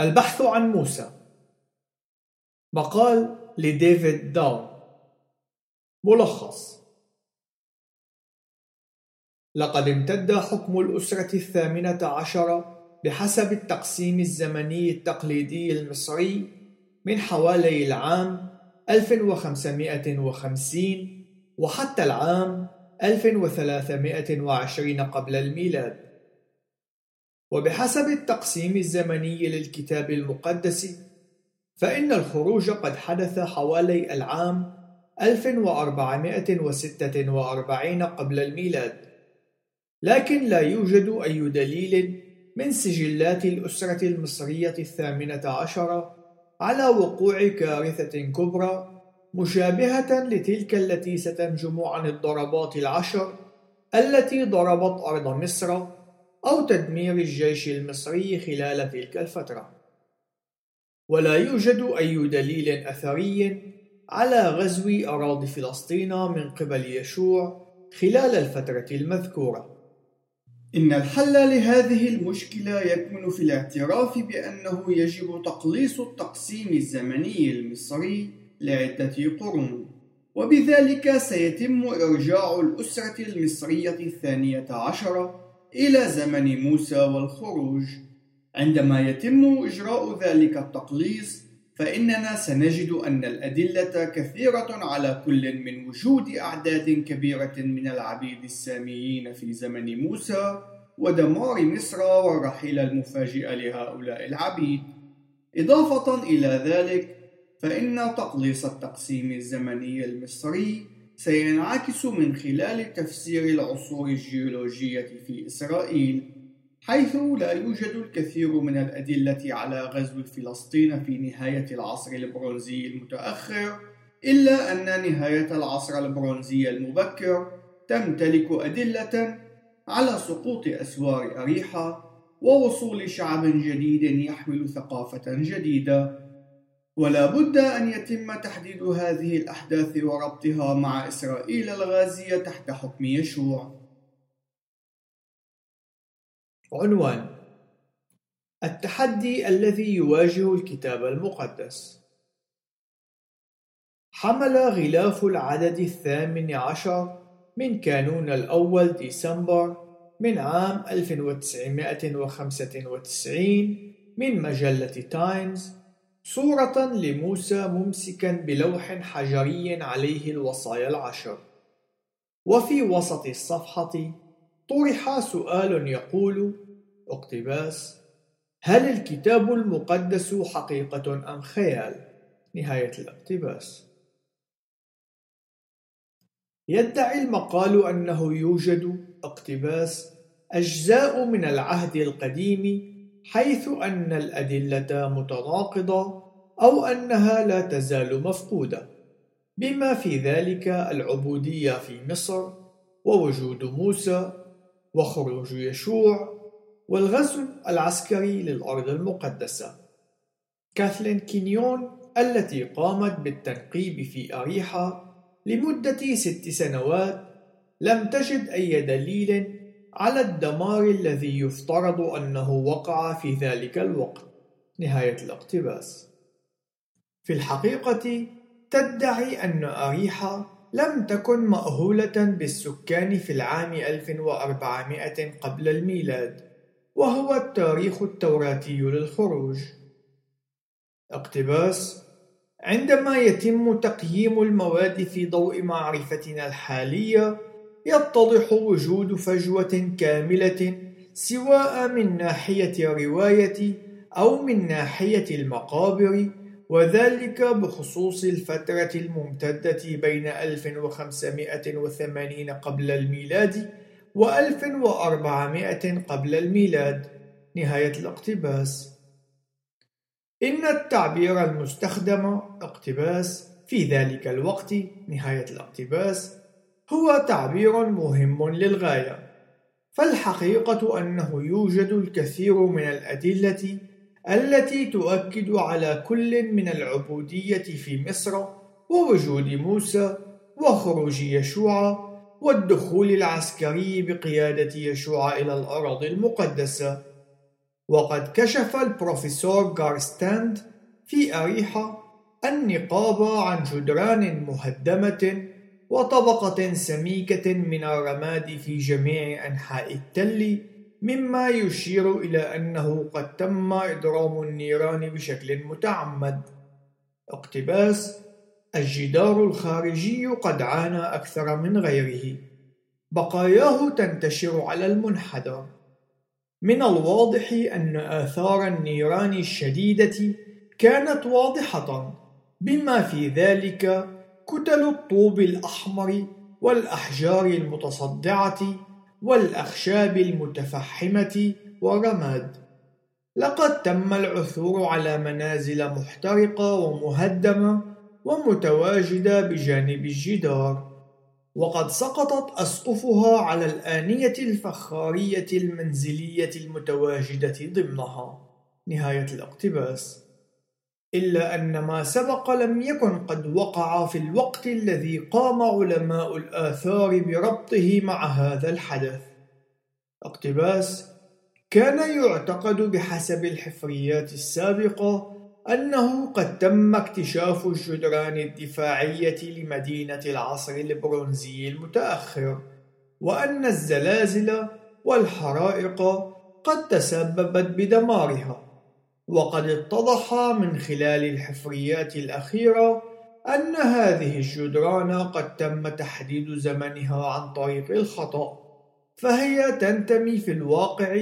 البحث عن موسى. مقال لديفيد داون ملخص. لقد امتد حكم الأسرة الثامنة عشر بحسب التقسيم الزمني التقليدي المصري من حوالي العام 1550 وحتى العام 1320 قبل الميلاد. وبحسب التقسيم الزمني للكتاب المقدس فإن الخروج قد حدث حوالي العام 1446 قبل الميلاد. لكن لا يوجد أي دليل من سجلات الأسرة المصرية الثامنة عشرة على وقوع كارثة كبرى مشابهة لتلك التي ستنجم عن الضربات العشر التي ضربت أرض مصر أو تدمير الجيش المصري خلال تلك الفترة. ولا يوجد أي دليل أثري على غزو أراضي فلسطين من قبل يشوع خلال الفترة المذكورة. إن الحل لهذه المشكلة يكمن في الاعتراف بأنه يجب تقليص التقسيم الزمني المصري لعدة قرون وبذلك سيتم إرجاع الأسرة المصرية الثانية عشرة إلى زمن موسى والخروج. عندما يتم إجراء ذلك التقليص فإننا سنجد أن الأدلة كثيرة على كل من وجود أعداد كبيرة من العبيد الساميين في زمن موسى ودمار مصر والرحيل المفاجئ لهؤلاء العبيد. إضافة إلى ذلك فإن تقليص التقسيم الزمني المصري سينعكس من خلال تفسير العصور الجيولوجية في إسرائيل حيث لا يوجد الكثير من الأدلة على غزو فلسطين في نهاية العصر البرونزي المتأخر إلا أن نهاية العصر البرونزي المبكر تمتلك أدلة على سقوط أسوار أريحة ووصول شعب جديد يحمل ثقافة جديدة. ولا بد أن يتم تحديد هذه الأحداث وربطها مع إسرائيل الغازية تحت حكم يشوع. عنوان التحدي الذي يواجه الكتاب المقدس حمل غلاف العدد الثامن عشر من كانون الأول ديسمبر من عام 1995 من مجلة تايمز صورة لموسى ممسكا بلوح حجري عليه الوصايا العشر وفي وسط الصفحة طرح سؤال يقول اقتباس هل الكتاب المقدس حقيقة أم خيال؟ نهاية الاقتباس يدعي المقال أنه يوجد اقتباس أجزاء من العهد القديم حيث أن الأدلة متناقضة أو أنها لا تزال مفقودة بما في ذلك العبودية في مصر ووجود موسى وخروج يشوع والغزو العسكري للأرض المقدسة. كاثلين كينيون التي قامت بالتنقيب في أريحا لمدة ست سنوات لم تجد أي دليل على الدمار الذي يفترض أنه وقع في ذلك الوقت. نهاية الاقتباس. في الحقيقة تدعي أن أريحا لم تكن مأهولة بالسكان في العام 1400 قبل الميلاد وهو التاريخ التوراتي للخروج. اقتباس عندما يتم تقييم المواد في ضوء معرفتنا الحالية يتضح وجود فجوة كاملة سواء من ناحية الرواية أو من ناحية المقابر وذلك بخصوص الفترة الممتدة بين 1580 قبل الميلاد و 1400 قبل الميلاد. نهاية الاقتباس. إن التعبير المستخدم اقتباس في ذلك الوقت. نهاية الاقتباس. هو تعبير مهم للغاية. فالحقيقة أنه يوجد الكثير من الأدلة التي تؤكد على كل من العبودية في مصر ووجود موسى وخروج يشوع والدخول العسكري بقيادة يشوع إلى الأراضي المقدسة. وقد كشف البروفيسور غارستاند في أريحة النقاب عن جدران مهدمة وطبقة سميكة من الرماد في جميع أنحاء التل مما يشير إلى أنه قد تم إضرام النيران بشكل متعمد. اقتباس الجدار الخارجي قد عانى أكثر من غيره. بقاياه تنتشر على المنحدر. من الواضح أن آثار النيران الشديدة كانت واضحة بما في ذلك كتل الطوب الأحمر والأحجار المتصدعة والأخشاب المتفحمة والرماد لقد تم العثور على منازل محترقة ومهدمة ومتواجدة بجانب الجدار. وقد سقطت أسقفها على الآنية الفخارية المنزلية المتواجدة ضمنها. نهاية الاقتباس. إلا أن ما سبق لم يكن قد وقع في الوقت الذي قام علماء الآثار بربطه مع هذا الحدث. اقتباس كان يعتقد بحسب الحفريات السابقة أنه قد تم اكتشاف الجدران الدفاعية لمدينة العصر البرونزي المتأخر وأن الزلازل والحرائق قد تسببت بدمارها. وقد اتضح من خلال الحفريات الأخيرة أن هذه الجدران قد تم تحديد زمنها عن طريق الخطأ فهي تنتمي في الواقع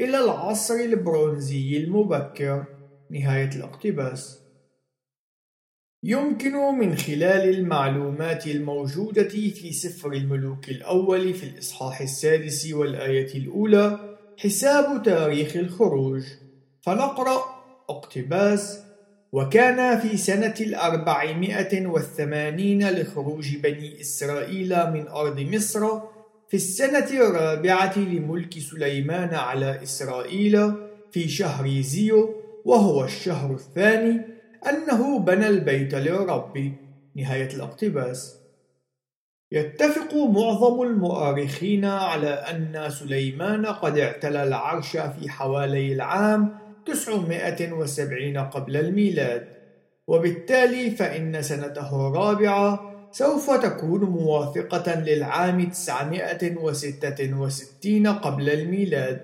إلى العصر البرونزي المبكر. نهاية الاقتباس. يمكن من خلال المعلومات الموجودة في سفر الملوك الأول في الإصحاح السادس والآية الأولى حساب تاريخ الخروج. فنقرأ اقتباس وكان في سنة الأربعمائة والثمانين لخروج بني إسرائيل من أرض مصر في السنة الرابعة لملك سليمان على إسرائيل في شهر زيو وهو الشهر الثاني أنه بنى البيت للرب. نهاية الاقتباس. يتفق معظم المؤرخين على أن سليمان قد اعتلى العرش في حوالي العام 970 قبل الميلاد. وبالتالي فإن سنته الرابعة سوف تكون موافقة للعام 966 قبل الميلاد.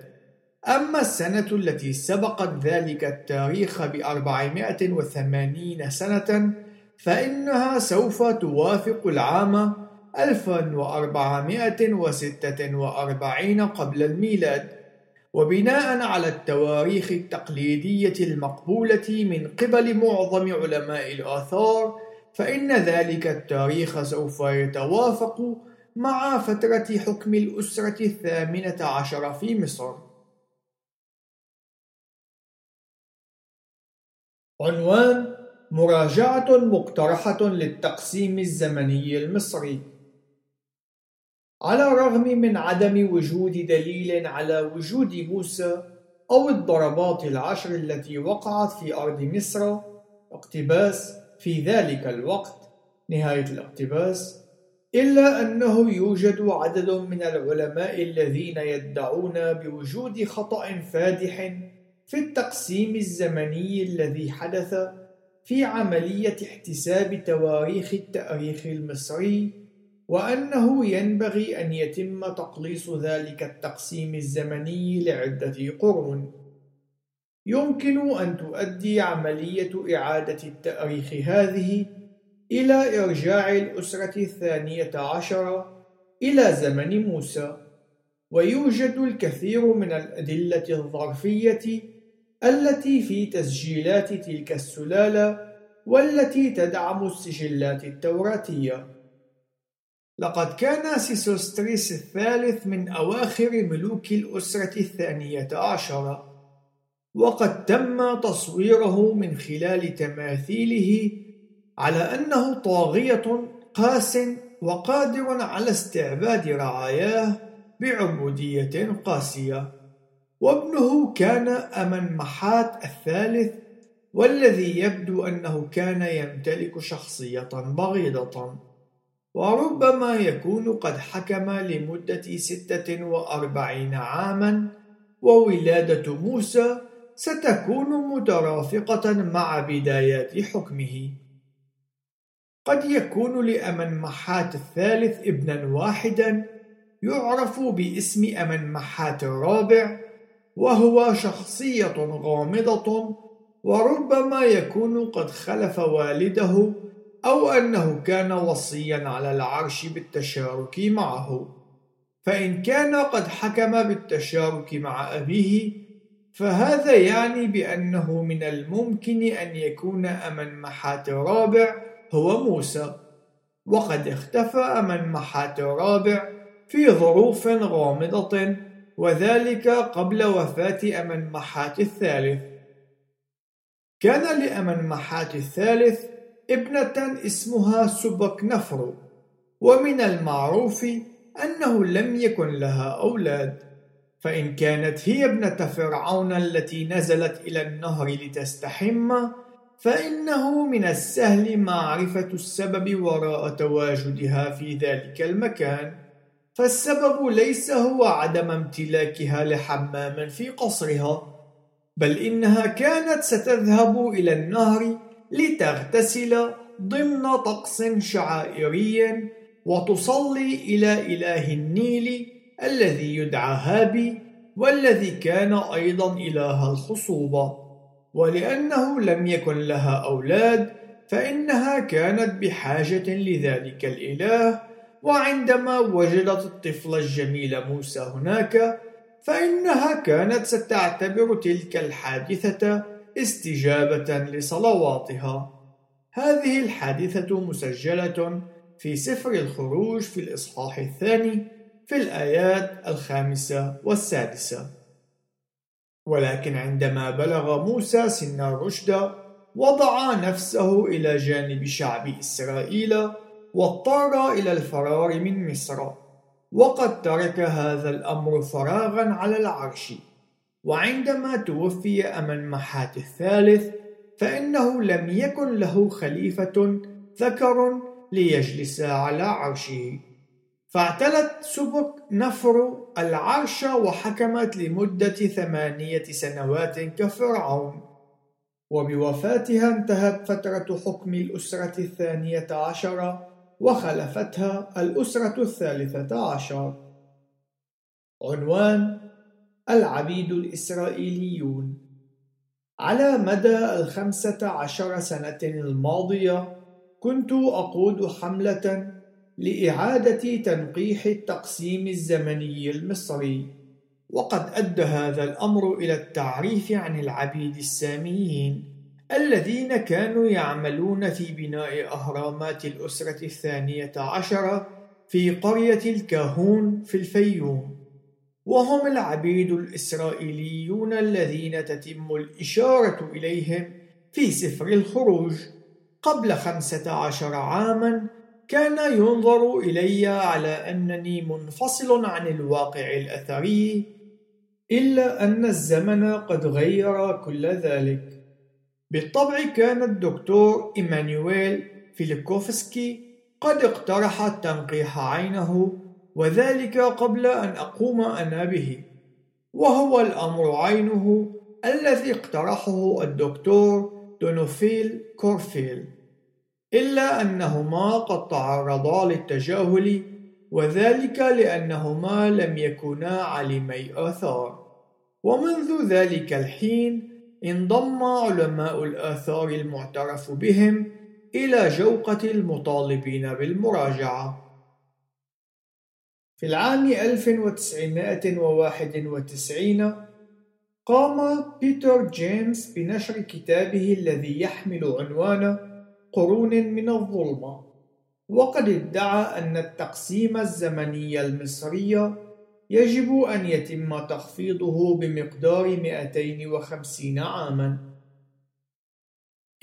أما السنة التي سبقت ذلك التاريخ ب 480 سنة فإنها سوف توافق العام 1446 قبل الميلاد. وبناء على التواريخ التقليدية المقبولة من قبل معظم علماء الآثار فإن ذلك التاريخ سوف يتوافق مع فترة حكم الأسرة الثامنة عشر في مصر. عنوان مراجعة مقترحة للتقسيم الزمني المصري على الرغم من عدم وجود دليل على وجود موسى أو الضربات العشر التي وقعت في أرض مصر اقتباس في ذلك الوقت نهاية الاقتباس إلا أنه يوجد عدد من العلماء الذين يدعون بوجود خطأ فادح في التقسيم الزمني الذي حدث في عملية احتساب تواريخ التاريخ المصري وأنه ينبغي أن يتم تقليص ذلك التقسيم الزمني لعدة قرون. يمكن أن تؤدي عملية إعادة التأريخ هذه إلى إرجاع الأسرة الثانية عشرة إلى زمن موسى، ويوجد الكثير من الأدلة الظرفية التي في تسجيلات تلك السلالة والتي تدعم السجلات التوراتية. لقد كان سيسوستريس الثالث من أواخر ملوك الأسرة الثانية عشرة وقد تم تصويره من خلال تماثيله على أنه طاغية قاس وقادر على استعباد رعاياه بعبودية قاسية. وابنه كان أمن محات الثالث والذي يبدو أنه كان يمتلك شخصية بغيضة. وربما يكون قد حكم لمدة ستة وأربعين عاما وولادة موسى ستكون مترافقة مع بدايات حكمه. قد يكون لأمن محات الثالث ابنا واحدا يعرف باسم أمن محات الرابع وهو شخصية غامضة وربما يكون قد خلف والده أو أنه كان وصيا على العرش بالتشارك معه. فإن كان قد حكم بالتشارك مع أبيه فهذا يعني بأنه من الممكن أن يكون أمن محات الرابع هو موسى. وقد اختفى أمن محات الرابع في ظروف غامضة وذلك قبل وفاة أمن محات الثالث. كان لأمن محات الثالث ابنة اسمها سبك نفرو ومن المعروف أنه لم يكن لها أولاد. فإن كانت هي ابنة فرعون التي نزلت إلى النهر لتستحم فإنه من السهل معرفة السبب وراء تواجدها في ذلك المكان. فالسبب ليس هو عدم امتلاكها لحمام في قصرها بل إنها كانت ستذهب إلى النهر لتغتسل ضمن طقس شعائري وتصلي إلى إله النيل الذي يدعى هابي والذي كان أيضا إله الخصوبة. ولأنه لم يكن لها أولاد فإنها كانت بحاجة لذلك الإله. وعندما وجدت الطفل الجميل موسى هناك فإنها كانت ستعتبر تلك الحادثة استجابة لصلواتها. هذه الحادثة مسجلة في سفر الخروج في الإصحاح الثاني في الآيات الخامسة والسادسة. ولكن عندما بلغ موسى سن الرشد وضع نفسه إلى جانب شعب إسرائيل واضطر إلى الفرار من مصر وقد ترك هذا الأمر فراغا على العرش. وعندما توفي أمن محات الثالث فإنه لم يكن له خليفة ذكر ليجلس على عرشه. فاعتلت سبك نفر العرش وحكمت لمدة ثمانية سنوات كفرعون. وبوفاتها انتهت فترة حكم الأسرة الثانية عشر وخلفتها الأسرة الثالثة عشر. عنوان العبيد الإسرائيليون. على مدى الخمسة عشر سنة الماضية كنت أقود حملة لإعادة تنقيح التقسيم الزمني المصري وقد أدى هذا الأمر إلى التعريف عن العبيد الساميين الذين كانوا يعملون في بناء أهرامات الأسرة الثانية عشرة في قرية الكاهون في الفيوم. وهم العبيد الإسرائيليون الذين تتم الإشارة إليهم في سفر الخروج. قبل خمسة عشر عاما كان ينظر إلي على أنني منفصل عن الواقع الأثري إلا أن الزمن قد غير كل ذلك. بالطبع كان الدكتور إيمانويل فيليكوفسكي قد اقترح التنقيح عينه وذلك قبل أن أقوم أنا به. وهو الأمر عينه الذي اقترحه الدكتور دونوفيل كورفيل. إلا أنهما قد تعرضا للتجاهل وذلك لأنهما لم يكونا عالمي آثار. ومنذ ذلك الحين انضم علماء الآثار المعترف بهم إلى جوقة المطالبين بالمراجعة. في العام 1991 قام بيتر جيمس بنشر كتابه الذي يحمل عنوان قرون من الظلمة. وقد ادعى أن التقسيم الزمني المصري يجب أن يتم تخفيضه بمقدار 250 عاما.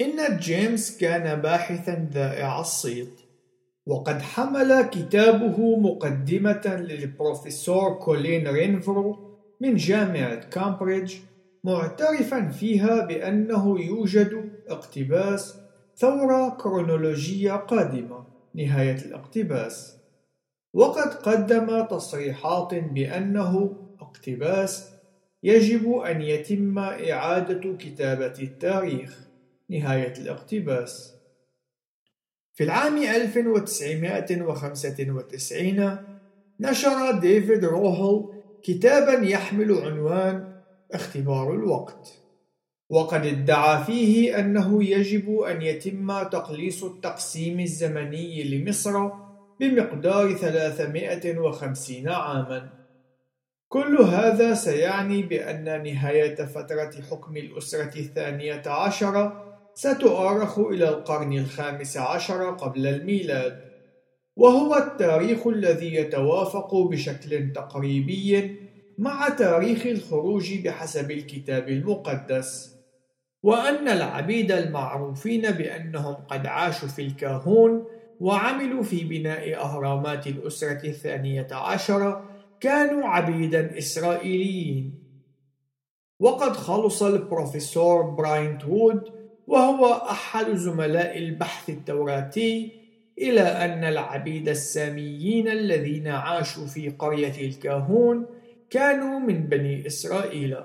إن جيمس كان باحثا ذائع الصيت وقد حمل كتابه مقدمة للبروفيسور كولين رينفرو من جامعة كامبريدج معترفا فيها بأنه يوجد اقتباس ثورة كرونولوجية قادمة نهاية الاقتباس. وقد قدم تصريحات بأنه اقتباس يجب أن يتم إعادة كتابة التاريخ نهاية الاقتباس. في العام 1995 نشر ديفيد روهل كتابا يحمل عنوان اختبار الوقت. وقد ادعى فيه أنه يجب أن يتم تقليص التقسيم الزمني لمصر بمقدار 350 عاماً. كل هذا سيعني بأن نهاية فترة حكم الأسرة الثانية عشرة ستؤرخ إلى القرن الخامس عشر قبل الميلاد وهو التاريخ الذي يتوافق بشكل تقريبي مع تاريخ الخروج بحسب الكتاب المقدس وأن العبيد المعروفين بأنهم قد عاشوا في الكاهون وعملوا في بناء أهرامات الأسرة الثانية عشرة كانوا عبيدا إسرائيليين. وقد خلص البروفيسور براين وود وهو أحد زملاء البحث التوراتي إلى أن العبيد الساميين الذين عاشوا في قرية الكاهون كانوا من بني إسرائيل.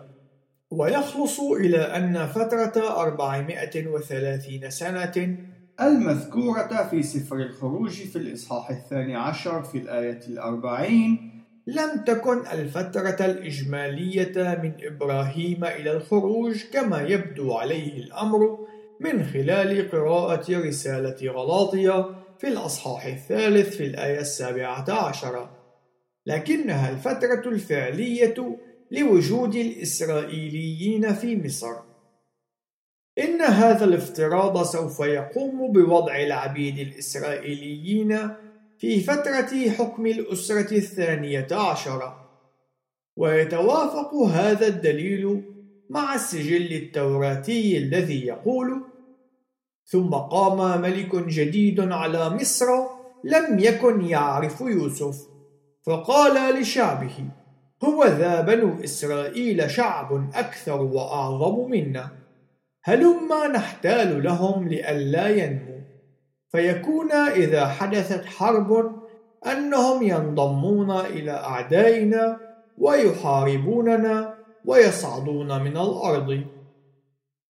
ويخلص إلى أن فترة 430 سنة المذكورة في سفر الخروج في الإصحاح الثاني عشر في الآية الأربعين لم تكن الفترة الإجمالية من إبراهيم إلى الخروج كما يبدو عليه الأمر. من خلال قراءة رسالة غلاطية في الأصحاح الثالث في الآية السابعة عشرة. لكنها الفترة الفعلية لوجود الإسرائيليين في مصر. إن هذا الافتراض سوف يقوم بوضع العبيد الإسرائيليين في فترة حكم الأسرة الثانية عشرة. ويتوافق هذا الدليل مع السجل التوراتي الذي يقول ثم قام ملك جديد على مصر لم يكن يعرف يوسف. فقال لشعبه هو ذا بنو إسرائيل شعب أكثر وأعظم منا. هلما نحتال لهم لئلا ينمو. فيكون إذا حدثت حرب أنهم ينضمون إلى أعدائنا ويحاربوننا ويصعدون من الأرض.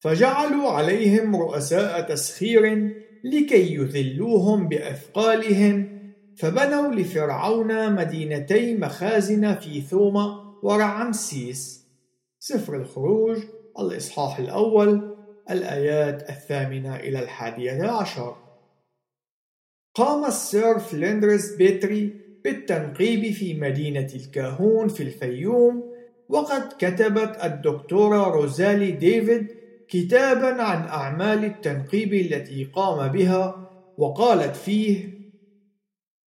فجعلوا عليهم رؤساء تسخير لكي يذلوهم بأثقالهم فبنوا لفرعون مدينتي مخازن في ثوما ورعمسيس سفر الخروج الإصحاح الأول الآيات الثامنة إلى الحادية عشر. قام السير فلندرز بيتري بالتنقيب في مدينة الكاهون في الفيوم وقد كتبت الدكتورة روزالي ديفيد كتابا عن أعمال التنقيب التي قام بها وقالت فيه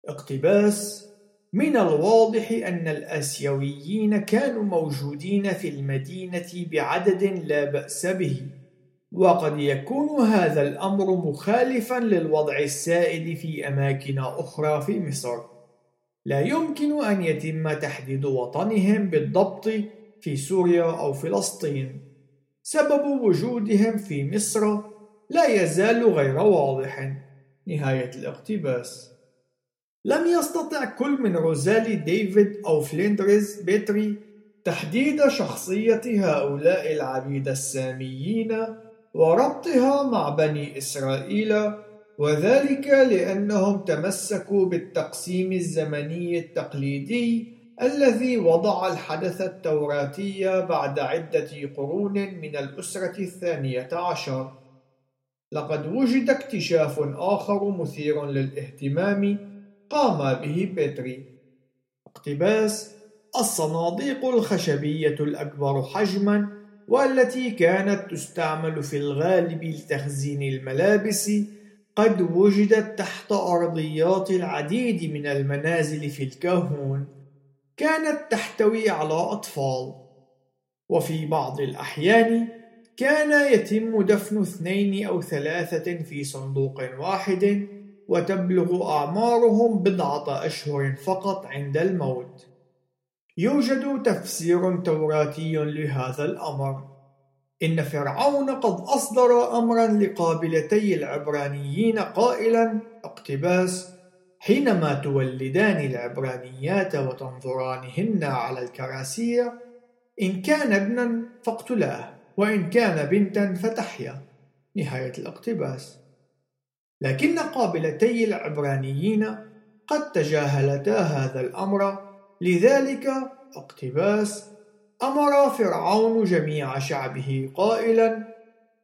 اقتباس من الواضح أن الآسيويين كانوا موجودين في المدينة بعدد لا بأس به وقد يكون هذا الأمر مخالفا للوضع السائد في أماكن أخرى في مصر. لا يمكن أن يتم تحديد وطنهم بالضبط في سوريا أو فلسطين. سبب وجودهم في مصر لا يزال غير واضح. نهاية الاقتباس. لم يستطع كل من روزالي ديفيد أو فليندرز بيتري تحديد شخصية هؤلاء العبيد الساميين وربطها مع بني إسرائيل وذلك لأنهم تمسكوا بالتقسيم الزمني التقليدي الذي وضع الحدث التوراتي بعد عدة قرون من الأسرة الثانية عشر. لقد وجد اكتشاف آخر مثير للاهتمام قام به بيتري. اقتباس الصناديق الخشبية الأكبر حجما والتي كانت تستعمل في الغالب لتخزين الملابس قد وجدت تحت أرضيات العديد من المنازل في الكهون كانت تحتوي على أطفال. وفي بعض الأحيان كان يتم دفن اثنين أو ثلاثة في صندوق واحد وتبلغ أعمارهم بضعة أشهر فقط عند الموت. يوجد تفسير توراتي لهذا الأمر. إن فرعون قد أصدر أمرا لقابلتي العبرانيين قائلا اقتباس حينما تولدان العبرانيات وتنظرانهن على الكراسي إن كان ابنا فاقتلاه وإن كان بنتا فتحيا. نهاية الاقتباس. لكن قابلتي العبرانيين قد تجاهلتا هذا الأمر لذلك اقتباس أمر فرعون جميع شعبه قائلا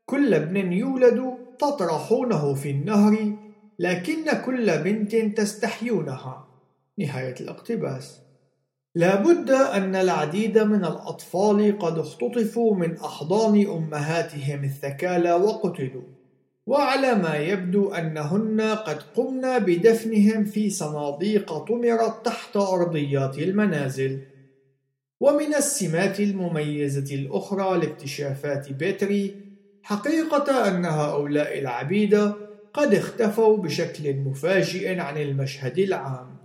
كل ابن يولد تطرحونه في النهر لكن كل بنت تستحيونها. نهاية الاقتباس. لا بد أن العديد من الأطفال قد اختطفوا من أحضان أمهاتهم الثكالى وقتلوا. وعلى ما يبدو أنهن قد قمن بدفنهم في صناديق طمرت تحت أرضيات المنازل. ومن السمات المميزة الأخرى لاكتشافات بيتري حقيقة أن هؤلاء العبيد قد اختفوا بشكل مفاجئ عن المشهد العام.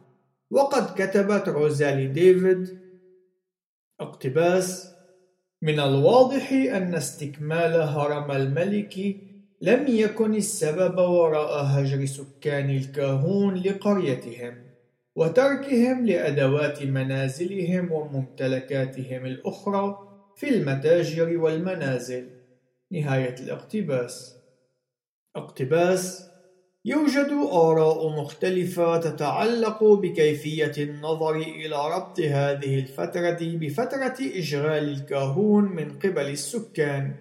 وقد كتبت روزالي ديفيد اقتباس من الواضح أن استكمال هرم الملك لم يكن السبب وراء هجر سكان الكاهون لقريتهم. وتركهم لأدوات منازلهم وممتلكاتهم الأخرى في المتاجر والمنازل نهاية الاقتباس اقتباس يوجد آراء مختلفة تتعلق بكيفية النظر إلى ربط هذه الفترة بفترة إشغال الكاهون من قبل السكان.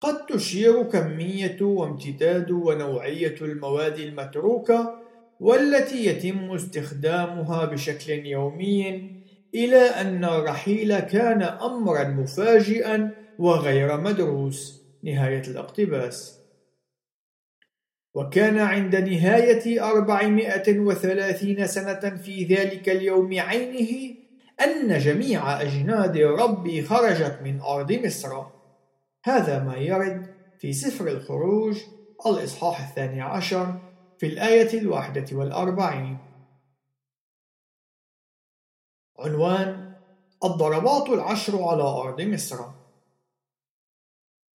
قد تشير كمية وامتداد ونوعية المواد المتروكة والتي يتم استخدامها بشكل يومي إلى أن الرحيل كان أمرا مفاجئا وغير مدروس. نهاية الاقتباس. وكان عند نهاية أربعمائة وثلاثين سنة في ذلك اليوم عينه أن جميع أجناد ربي خرجت من أرض مصر هذا ما يرد في سفر الخروج الإصحاح الثاني عشر في الآية الواحدة والأربعين عنوان الضربات العشر على أرض مصر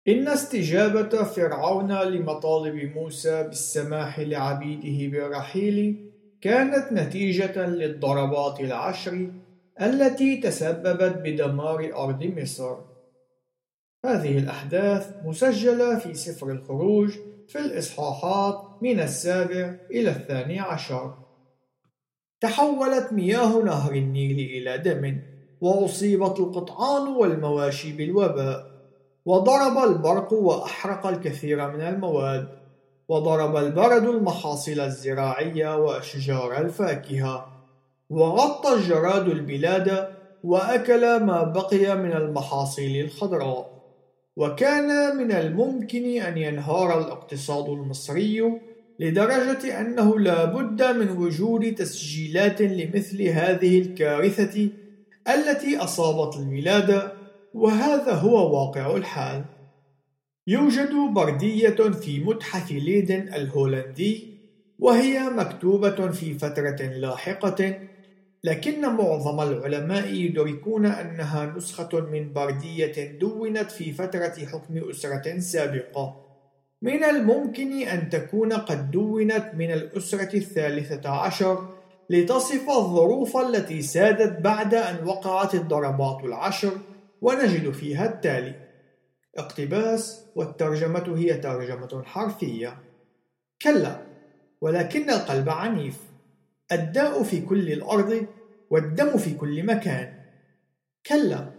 إن استجابة فرعون لمطالب موسى بالسماح لعبيده بالرحيل كانت نتيجة للضربات العشر التي تسببت بدمار أرض مصر. هذه الأحداث مسجلة في سفر الخروج في الإصحاحات من السابع إلى الثاني عشر. تحولت مياه نهر النيل إلى دم، وأصيبت القطعان والمواشي بالوباء. وضرب البرق وأحرق الكثير من المواد وضرب البرد المحاصيل الزراعية وأشجار الفاكهة وغطى الجراد البلاد وأكل ما بقي من المحاصيل الخضراء وكان من الممكن أن ينهار الاقتصاد المصري لدرجة أنه لا بد من وجود تسجيلات لمثل هذه الكارثة التي أصابت البلاد وهذا هو واقع الحال. يوجد بردية في متحف ليدن الهولندي وهي مكتوبة في فترة لاحقة لكن معظم العلماء يدركون أنها نسخة من بردية دونت في فترة حكم أسرة سابقة. من الممكن أن تكون قد دونت من الأسرة الثالثة عشر لتصف الظروف التي سادت بعد أن وقعت الضربات العشر ونجد فيها التالي. اقتباس والترجمة هي ترجمة حرفية. كلا ولكن القلب عنيف. الداء في كل الأرض والدم في كل مكان. كلا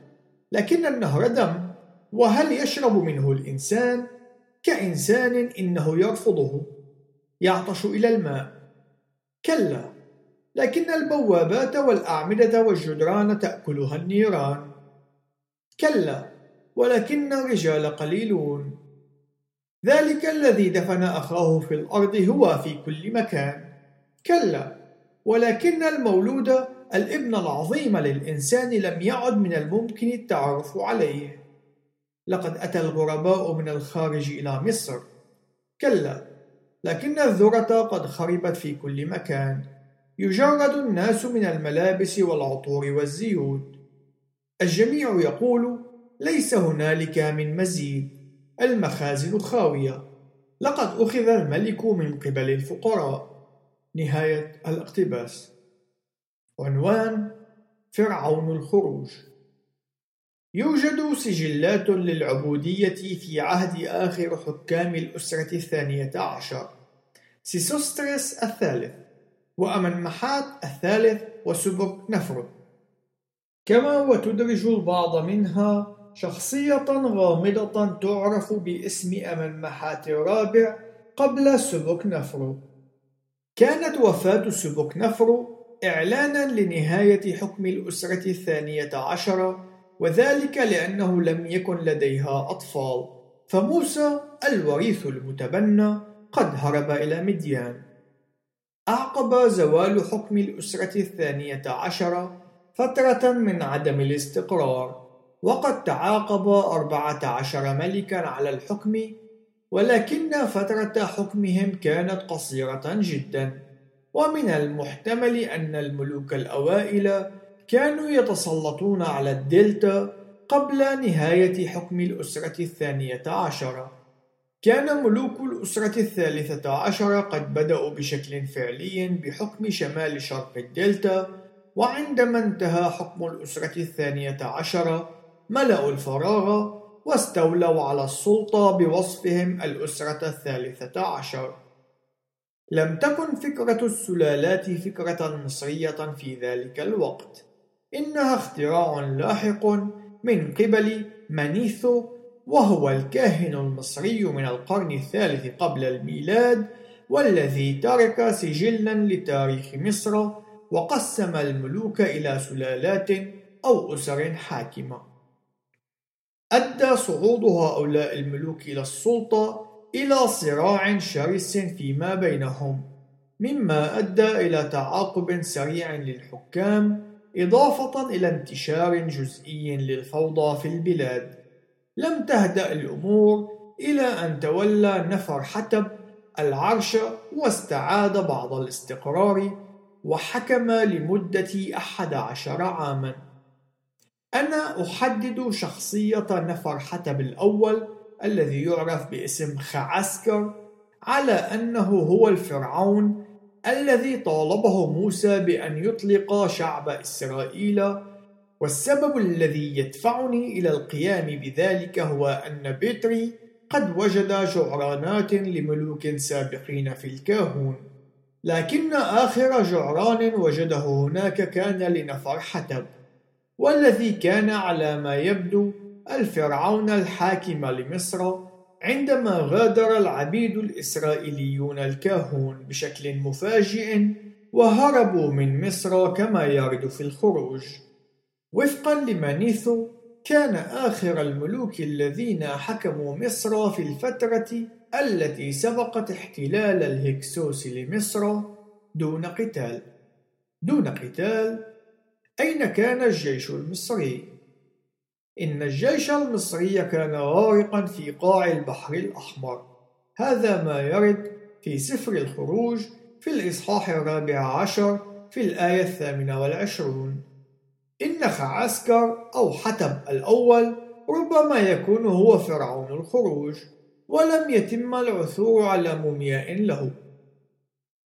لكن النهر دم وهل يشرب منه الإنسان؟ كإنسان إنه يرفضه يعطش إلى الماء. كلا لكن البوابات والأعمدة والجدران تأكلها النيران. كلا ولكن الرجال قليلون. ذلك الذي دفن أخاه في الأرض هو في كل مكان. كلا ولكن المولود الابن العظيم للإنسان لم يعد من الممكن التعرف عليه. لقد أتى الغرباء من الخارج إلى مصر. كلا لكن الذرة قد خربت في كل مكان. يجرد الناس من الملابس والعطور والزيوت. الجميع يقول ليس هنالك من مزيد. المخازن خاوية. لقد أخذ الملك من قبل الفقراء. نهاية الاقتباس. عنوان فرعون الخروج. يوجد سجلات للعبودية في عهد آخر حكام الأسرة الثانية عشر. سيسوسترس الثالث وأمن محات الثالث وسبك نفرو كما وتدرج البعض منها شخصية غامضة تعرف باسم أمن محات الرابع قبل سبك نفرو كانت وفاة سبك نفرو إعلانا لنهاية حكم الأسرة الثانية عشرة وذلك لأنه لم يكن لديها أطفال. فموسى الوريث المتبنى قد هرب إلى مديان. أعقب زوال حكم الأسرة الثانية عشرة فترة من عدم الاستقرار وقد تعاقب أربعة عشر ملكا على الحكم ولكن فترة حكمهم كانت قصيرة جدا. ومن المحتمل أن الملوك الأوائل كانوا يتسلطون على الدلتا قبل نهاية حكم الأسرة الثانية عشرة كان ملوك الأسرة الثالثة عشرة قد بدأوا بشكل فعلي بحكم شمال شرق الدلتا وعندما انتهى حكم الأسرة الثانية عشرة ملأوا الفراغ واستولوا على السلطة بوصفهم الأسرة الثالثة عشر. لم تكن فكرة السلالات فكرة مصرية في ذلك الوقت. إنها اختراع لاحق من قبل مانيثو وهو الكاهن المصري من القرن الثالث قبل الميلاد والذي ترك سجلا لتاريخ مصر وقسم الملوك إلى سلالات أو أسر حاكمة. أدى صعود هؤلاء الملوك إلى السلطة إلى صراع شرس فيما بينهم مما أدى إلى تعاقب سريع للحكام إضافة إلى انتشار جزئي للفوضى في البلاد. لم تهدأ الأمور إلى أن تولى نفر حتب العرش واستعاد بعض الاستقرار وحكم لمدة أحد عشر عاما. أنا أحدد شخصية نفر حتب الأول الذي يعرف باسم خعسكر على أنه هو الفرعون الذي طالبه موسى بأن يطلق شعب إسرائيل والسبب الذي يدفعني إلى القيام بذلك هو أن بيتري قد وجد جعرانات لملوك سابقين في الكاهون. لكن آخر جعران وجده هناك كان لنفر حتب والذي كان على ما يبدو الفرعون الحاكم لمصر عندما غادر العبيد الإسرائيليون الكاهون بشكل مفاجئ وهربوا من مصر كما يرد في الخروج. وفقا لمانيثو كان آخر الملوك الذين حكموا مصر في الفترة التي سبقت احتلال الهكسوس لمصر دون قتال. دون قتال أين كان الجيش المصري؟ إن الجيش المصري كان غارقا في قاع البحر الأحمر. هذا ما يرد في سفر الخروج في الإصحاح الرابع عشر في الآية الثامنة والعشرون. إن خعسكر أو حتب الأول ربما يكون هو فرعون الخروج ولم يتم العثور على مومياء له.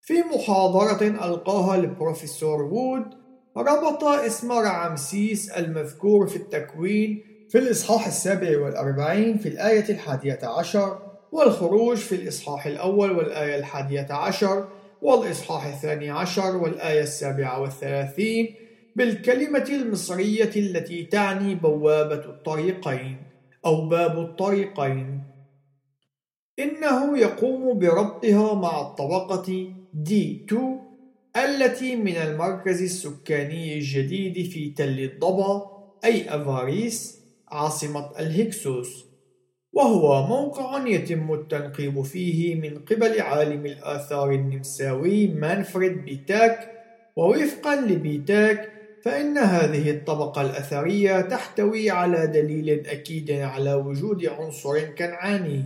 في محاضرة ألقاها البروفيسور وود ربط اسم رعمسيس المذكور في التكوين في الإصحاح السابع والأربعين في الآية الحادية عشر والخروج في الإصحاح الأول والآية الحادية عشر والإصحاح الثاني عشر والآية السابعة والثلاثين بالكلمة المصرية التي تعني بوابة الطريقين أو باب الطريقين. إنه يقوم بربطها مع الطبقة D2 التي من المركز السكاني الجديد في تل الضبا أي أفاريس عاصمة الهكسوس. وهو موقع يتم التنقيب فيه من قبل عالم الآثار النمساوي مانفريد بيتاك. ووفقا لبيتاك فإن هذه الطبقة الأثرية تحتوي على دليل أكيد على وجود عنصر كنعاني.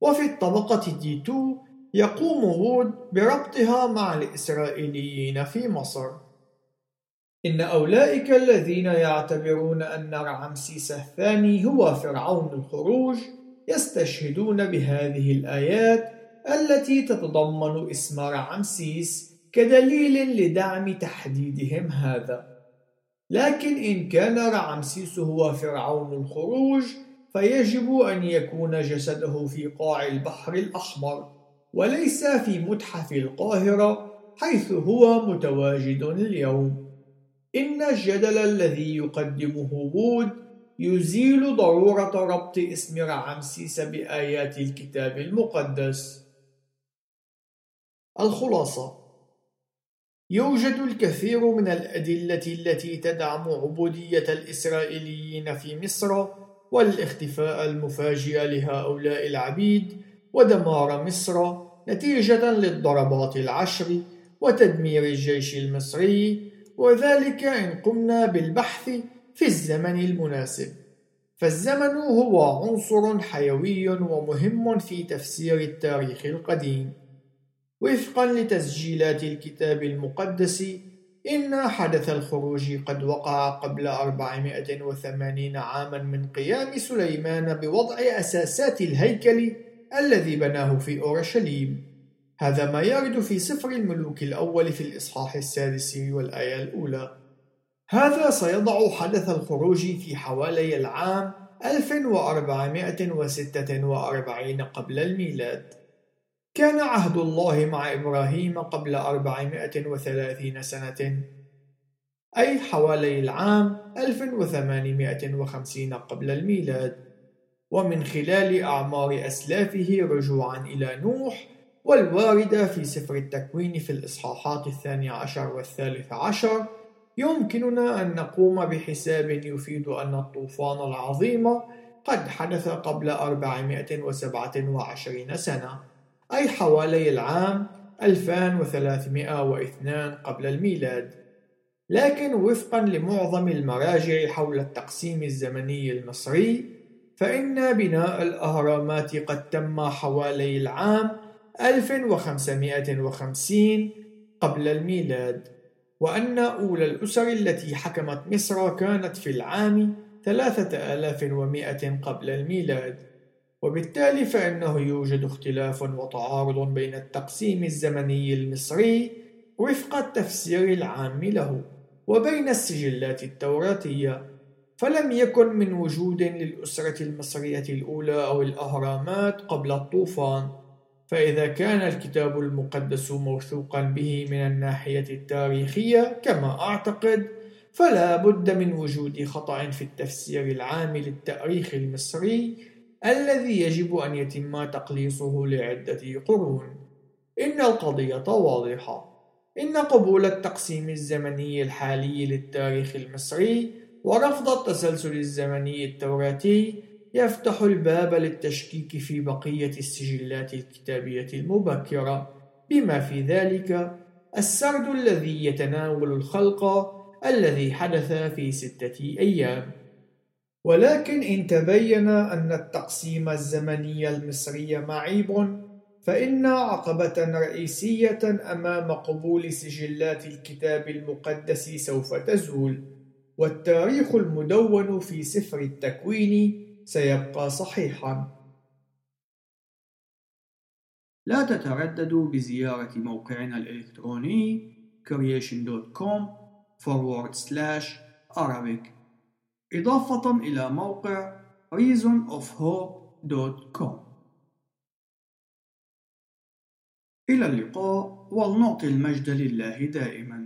وفي الطبقة دي 2 يقوم وود بربطها مع الإسرائيليين في مصر. إن أولئك الذين يعتبرون أن رعمسيس الثاني هو فرعون الخروج يستشهدون بهذه الآيات التي تتضمن اسم رعمسيس كدليل لدعم تحديدهم هذا. لكن إن كان رعمسيس هو فرعون الخروج فيجب أن يكون جسده في قاع البحر الأحمر. وليس في متحف القاهرة حيث هو متواجد اليوم إن الجدل الذي يقدمه وود يزيل ضرورة ربط اسم رعمسيس بآيات الكتاب المقدس. الخلاصة: يوجد الكثير من الأدلة التي تدعم عبودية الإسرائيليين في مصر والاختفاء المفاجئ لهؤلاء العبيد ودمار مصر نتيجة للضربات العشر وتدمير الجيش المصري وذلك إن قمنا بالبحث في الزمن المناسب. فالزمن هو عنصر حيوي ومهم في تفسير التاريخ القديم. وفقا لتسجيلات الكتاب المقدس إن حدث الخروج قد وقع قبل 480 عاما من قيام سليمان بوضع أساسات الهيكل الذي بناه في أورشليم. هذا ما يرد في سفر الملوك الأول في الإصحاح السادس والآية الأولى. هذا سيضع حدث الخروج في حوالي العام 1446 قبل الميلاد. كان عهد الله مع إبراهيم قبل 430 سنة. أي حوالي العام 1850 قبل الميلاد. ومن خلال أعمار أسلافه رجوعا إلى نوح والواردة في سفر التكوين في الإصحاحات الثاني عشر والثالث عشر يمكننا أن نقوم بحساب يفيد أن الطوفان العظيم قد حدث قبل 427 سنة أي حوالي العام 2302 قبل الميلاد. لكن وفقا لمعظم المراجع حول التقسيم الزمني المصري فإن بناء الأهرامات قد تم حوالي العام 1550 قبل الميلاد وأن أولى الأسر التي حكمت مصر كانت في العام 3100 قبل الميلاد. وبالتالي فإنه يوجد اختلاف وتعارض بين التقسيم الزمني المصري وفق التفسير العام له وبين السجلات التوراتية. فلم يكن من وجود للأسرة المصرية الأولى أو الأهرامات قبل الطوفان. فإذا كان الكتاب المقدس موثوقا به من الناحية التاريخية كما أعتقد فلا بد من وجود خطأ في التفسير العام للتأريخ المصري الذي يجب أن يتم تقليصه لعدة قرون. إن القضية واضحة. إن قبول التقسيم الزمني الحالي للتاريخ المصري ورفض التسلسل الزمني التوراتي يفتح الباب للتشكيك في بقية السجلات الكتابية المبكرة. بما في ذلك السرد الذي يتناول الخلق الذي حدث في ستة أيام. ولكن إن تبين أن التقسيم الزمني المصري معيب فإن عقبة رئيسية أمام قبول سجلات الكتاب المقدس سوف تزول. والتاريخ المدون في سفر التكوين سيبقى صحيحا. لا تترددوا بزيارة موقعنا الإلكتروني creation.com forward slash Arabic. إضافة إلى موقع reasonofhope.com إلى اللقاء ولنعطي المجد لله دائما.